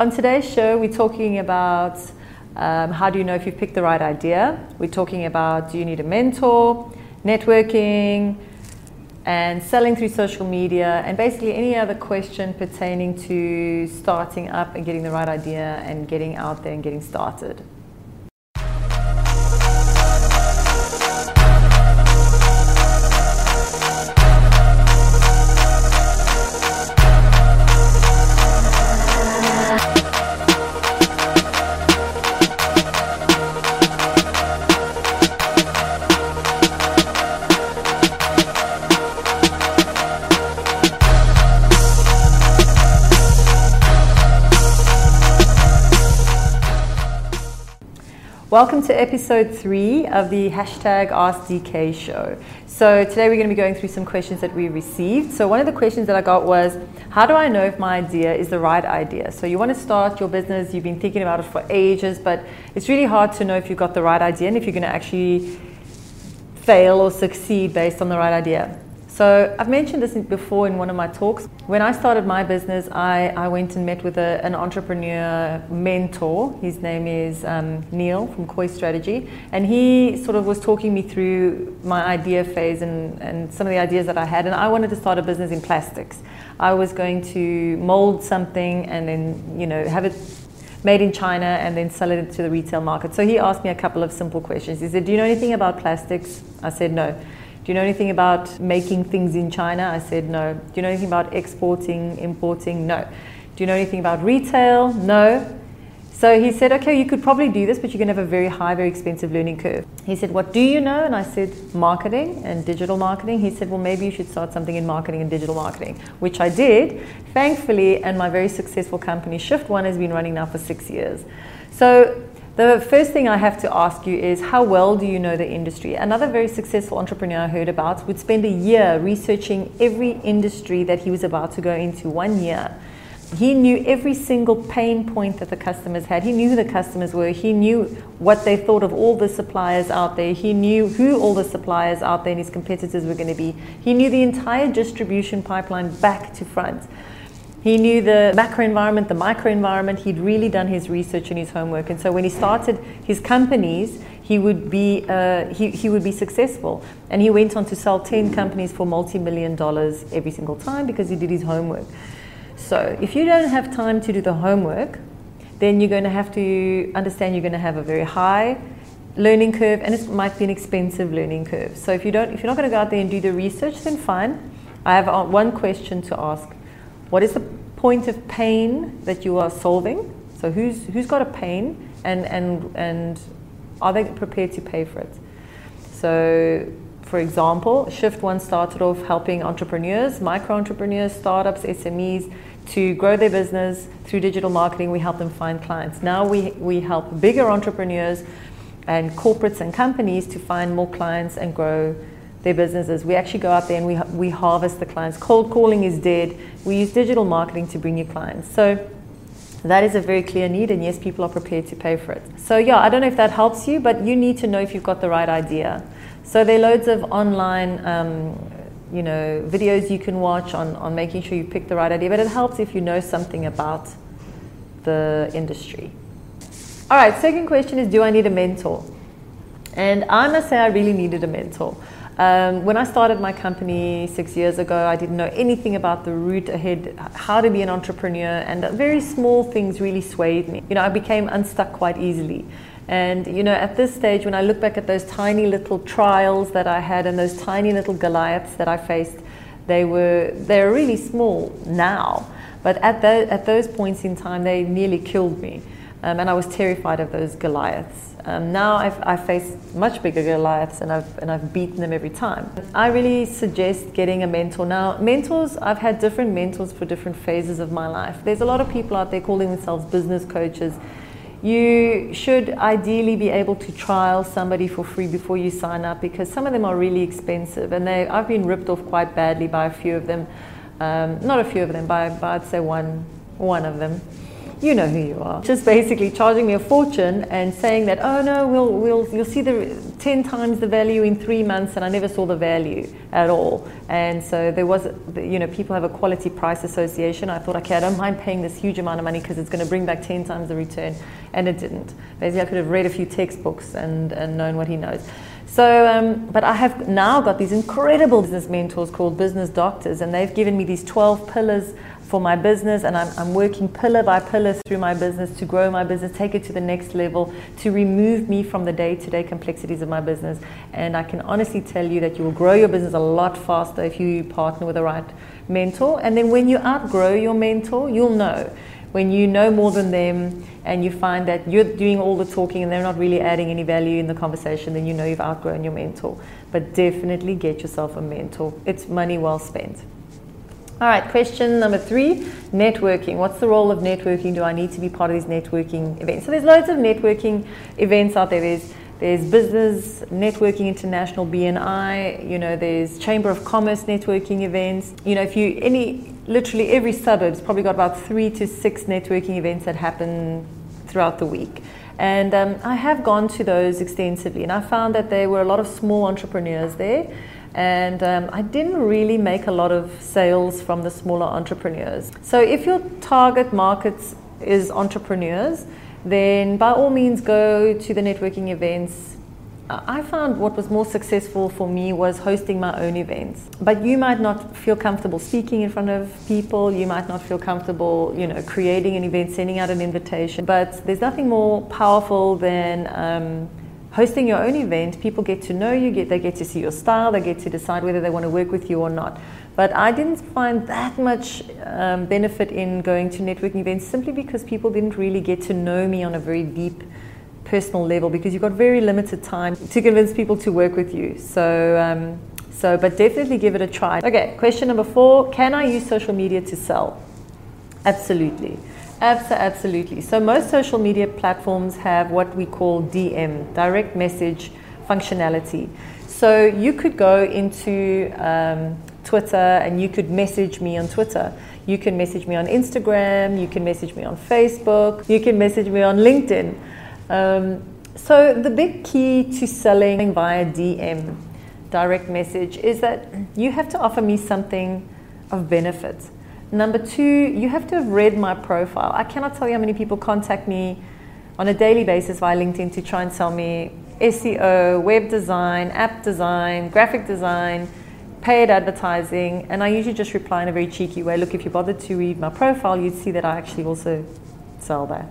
On today's show, we're talking about um, how do you know if you've picked the right idea. We're talking about do you need a mentor, networking, and selling through social media, and basically any other question pertaining to starting up and getting the right idea and getting out there and getting started. Welcome to episode three of the hashtag AskDK show. So, today we're going to be going through some questions that we received. So, one of the questions that I got was How do I know if my idea is the right idea? So, you want to start your business, you've been thinking about it for ages, but it's really hard to know if you've got the right idea and if you're going to actually fail or succeed based on the right idea. So I've mentioned this before in one of my talks. When I started my business, I, I went and met with a, an entrepreneur mentor. His name is um, Neil from Koi Strategy. And he sort of was talking me through my idea phase and, and some of the ideas that I had. And I wanted to start a business in plastics. I was going to mold something and then, you know, have it made in China and then sell it to the retail market. So he asked me a couple of simple questions. He said, Do you know anything about plastics? I said, No. Do you know anything about making things in China? I said, no. Do you know anything about exporting, importing? No. Do you know anything about retail? No. So he said, okay, you could probably do this, but you're going to have a very high, very expensive learning curve. He said, what do you know? And I said, marketing and digital marketing. He said, well, maybe you should start something in marketing and digital marketing, which I did, thankfully, and my very successful company, Shift One, has been running now for six years. So the first thing I have to ask you is how well do you know the industry? Another very successful entrepreneur I heard about would spend a year researching every industry that he was about to go into, one year. He knew every single pain point that the customers had. He knew who the customers were. He knew what they thought of all the suppliers out there. He knew who all the suppliers out there and his competitors were going to be. He knew the entire distribution pipeline back to front. He knew the macro environment, the micro environment. He'd really done his research and his homework. And so when he started his companies, he would be uh, he, he would be successful. And he went on to sell 10 companies for multi-million dollars every single time because he did his homework. So if you don't have time to do the homework, then you're going to have to understand you're going to have a very high learning curve and it might be an expensive learning curve. So if you don't if you're not going to go out there and do the research, then fine. I have uh, one question to ask what is the point of pain that you are solving? So who's who's got a pain and and and are they prepared to pay for it? So for example, Shift One started off helping entrepreneurs, micro entrepreneurs, startups, SMEs to grow their business through digital marketing. We help them find clients. Now we, we help bigger entrepreneurs and corporates and companies to find more clients and grow their businesses. We actually go out there and we, we harvest the clients. Cold calling is dead. We use digital marketing to bring you clients. So that is a very clear need, and yes, people are prepared to pay for it. So, yeah, I don't know if that helps you, but you need to know if you've got the right idea. So, there are loads of online. Um, you know, videos you can watch on, on making sure you pick the right idea, but it helps if you know something about the industry. All right, second question is Do I need a mentor? And I must say, I really needed a mentor. Um, when I started my company six years ago, I didn't know anything about the route ahead, how to be an entrepreneur, and very small things really swayed me. You know, I became unstuck quite easily. And you know, at this stage, when I look back at those tiny little trials that I had and those tiny little Goliaths that I faced, they were they're really small now. But at, the, at those points in time, they nearly killed me. Um, and I was terrified of those Goliaths. Um, now I've, I face much bigger Goliaths and I've, and I've beaten them every time. I really suggest getting a mentor. Now, mentors, I've had different mentors for different phases of my life. There's a lot of people out there calling themselves business coaches. You should ideally be able to trial somebody for free before you sign up because some of them are really expensive and they, I've been ripped off quite badly by a few of them. Um, not a few of them, by I'd say one, one of them. You know who you are. Just basically charging me a fortune and saying that, oh no, we'll, we'll, you'll see the 10 times the value in three months, and I never saw the value at all. And so there was, you know, people have a quality price association. I thought, okay, I don't mind paying this huge amount of money because it's going to bring back 10 times the return, and it didn't. Basically, I could have read a few textbooks and, and known what he knows. So, um, but I have now got these incredible business mentors called business doctors, and they've given me these 12 pillars for my business and I'm, I'm working pillar by pillar through my business to grow my business, take it to the next level, to remove me from the day to day complexities of my business. And I can honestly tell you that you will grow your business a lot faster if you partner with the right mentor. And then when you outgrow your mentor, you'll know. When you know more than them and you find that you're doing all the talking and they're not really adding any value in the conversation, then you know you've outgrown your mentor. But definitely get yourself a mentor. It's money well spent. All right, question number three networking. What's the role of networking? Do I need to be part of these networking events? So, there's loads of networking events out there. There's there's Business Networking International BNI, you know, there's Chamber of Commerce networking events. You know, if you any literally every suburb's probably got about three to six networking events that happen throughout the week. And um, I have gone to those extensively, and I found that there were a lot of small entrepreneurs there and um, I didn't really make a lot of sales from the smaller entrepreneurs. So if your target market is entrepreneurs, then by all means go to the networking events. I found what was more successful for me was hosting my own events. But you might not feel comfortable speaking in front of people. You might not feel comfortable, you know, creating an event, sending out an invitation. But there's nothing more powerful than um, hosting your own event, people get to know you, get, they get to see your style, they get to decide whether they want to work with you or not. But I didn't find that much um, benefit in going to networking events simply because people didn't really get to know me on a very deep personal level because you've got very limited time to convince people to work with you. So, um, so, but definitely give it a try. Okay, question number four Can I use social media to sell? Absolutely. Absolutely. So most social media platforms have what we call DM, direct message functionality. So you could go into um, Twitter and you could message me on Twitter. You can message me on Instagram. You can message me on Facebook. You can message me on LinkedIn. Um, so the big key to selling via DM, direct message, is that you have to offer me something of benefit. Number two, you have to have read my profile. I cannot tell you how many people contact me on a daily basis via LinkedIn to try and sell me SEO, web design, app design, graphic design, paid advertising, and I usually just reply in a very cheeky way. Look, if you bothered to read my profile, you'd see that I actually also sell that.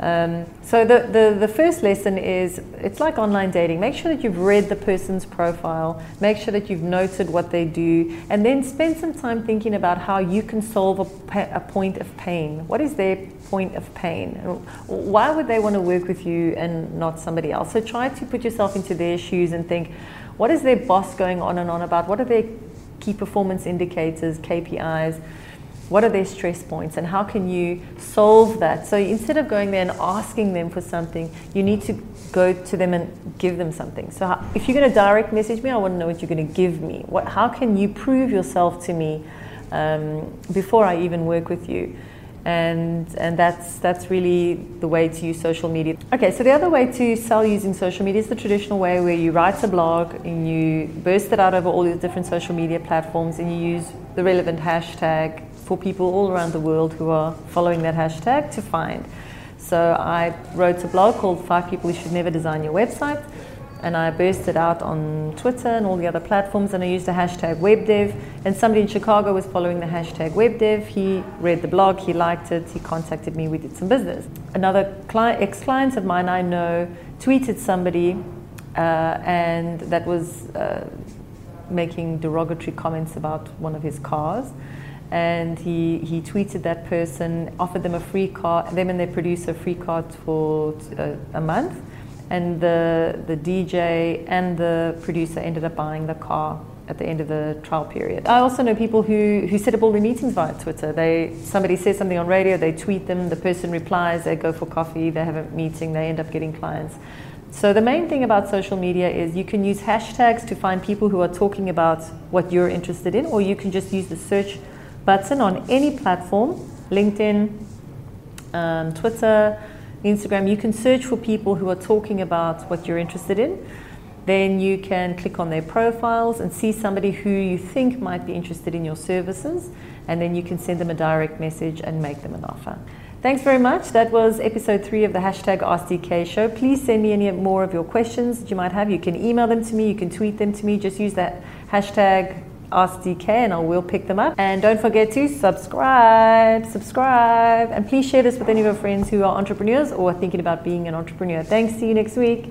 Um, so the, the, the first lesson is it's like online dating. Make sure that you've read the person's profile, make sure that you've noted what they do, and then spend some time thinking about how you can solve a, a point of pain. What is their point of pain? Why would they want to work with you and not somebody else? So try to put yourself into their shoes and think, what is their boss going on and on about? What are their key performance indicators, KPIs? What are their stress points and how can you solve that? So instead of going there and asking them for something, you need to go to them and give them something. So if you're going to direct message me, I want to know what you're going to give me. What, how can you prove yourself to me um, before I even work with you? And, and that's, that's really the way to use social media. Okay, so the other way to sell using social media is the traditional way where you write a blog and you burst it out over all these different social media platforms and you use the relevant hashtag for people all around the world who are following that hashtag to find. So I wrote a blog called Five People You Should Never Design Your Website, and I burst it out on Twitter and all the other platforms, and I used the hashtag WebDev. And somebody in Chicago was following the hashtag WebDev. He read the blog, he liked it, he contacted me, we did some business. Another client, ex-client of mine I know tweeted somebody, uh, and that was uh, making derogatory comments about one of his cars and he, he tweeted that person, offered them a free car, them and their producer free card for a, uh, a month, and the, the DJ and the producer ended up buying the car at the end of the trial period. I also know people who, who set up all their meetings via Twitter. They somebody says something on radio, they tweet them, the person replies, they go for coffee, they have a meeting, they end up getting clients. So the main thing about social media is you can use hashtags to find people who are talking about what you're interested in, or you can just use the search button on any platform LinkedIn, um, Twitter, Instagram. You can search for people who are talking about what you're interested in. Then you can click on their profiles and see somebody who you think might be interested in your services, and then you can send them a direct message and make them an offer. Thanks very much. That was episode three of the hashtag AskDK show. Please send me any more of your questions that you might have. You can email them to me, you can tweet them to me. Just use that hashtag AskDK and I will pick them up. And don't forget to subscribe, subscribe, and please share this with any of your friends who are entrepreneurs or thinking about being an entrepreneur. Thanks. See you next week.